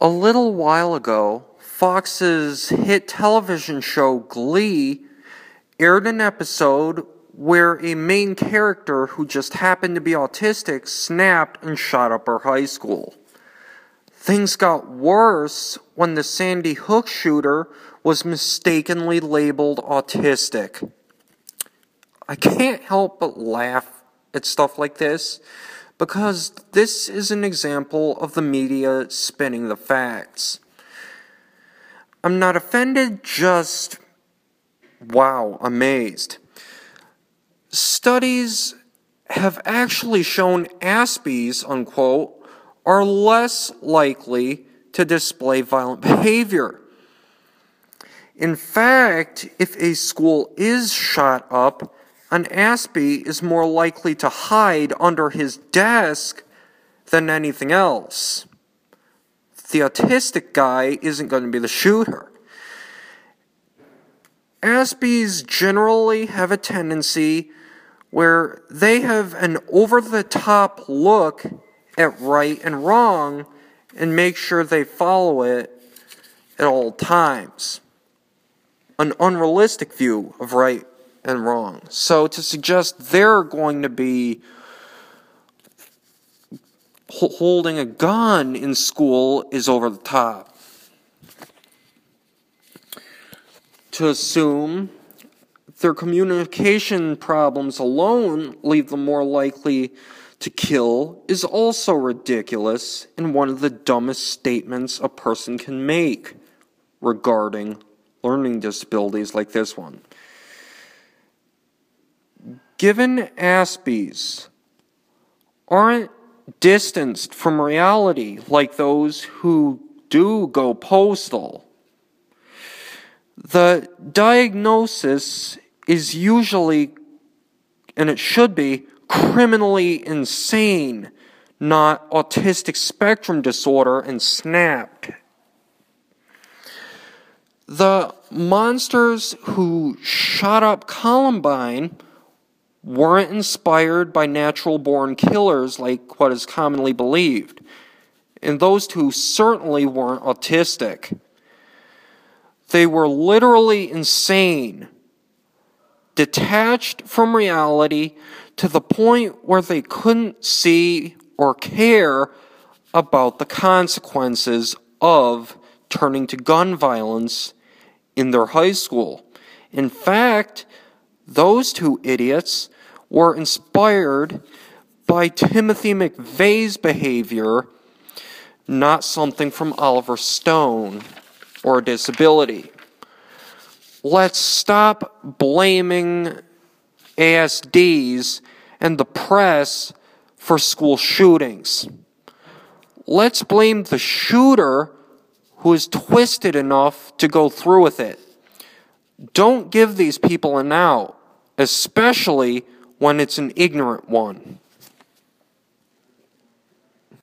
A little while ago, Fox's hit television show Glee aired an episode where a main character who just happened to be autistic snapped and shot up her high school. Things got worse when the Sandy Hook shooter was mistakenly labeled autistic. I can't help but laugh at stuff like this because this is an example of the media spinning the facts. I'm not offended, just wow, amazed. Studies have actually shown Aspies, unquote, are less likely to display violent behavior. In fact, if a school is shot up, an Aspie is more likely to hide under his desk than anything else. The autistic guy isn't going to be the shooter. Aspies generally have a tendency where they have an over the top look at right and wrong and make sure they follow it at all times. An unrealistic view of right and wrong. So to suggest they're going to be holding a gun in school is over the top. To assume their communication problems alone leave them more likely to kill is also ridiculous and one of the dumbest statements a person can make regarding learning disabilities like this one. Given Aspies aren't distanced from reality like those who do go postal, the diagnosis is usually, and it should be, criminally insane, not autistic spectrum disorder and snapped. The monsters who shot up Columbine weren't inspired by natural born killers like what is commonly believed. And those two certainly weren't autistic. They were literally insane, detached from reality to the point where they couldn't see or care about the consequences of turning to gun violence in their high school. In fact, those two idiots were inspired by Timothy McVeigh's behavior, not something from Oliver Stone or a disability. Let's stop blaming ASDs and the press for school shootings. Let's blame the shooter who is twisted enough to go through with it. Don't give these people an out, especially when it's an ignorant one.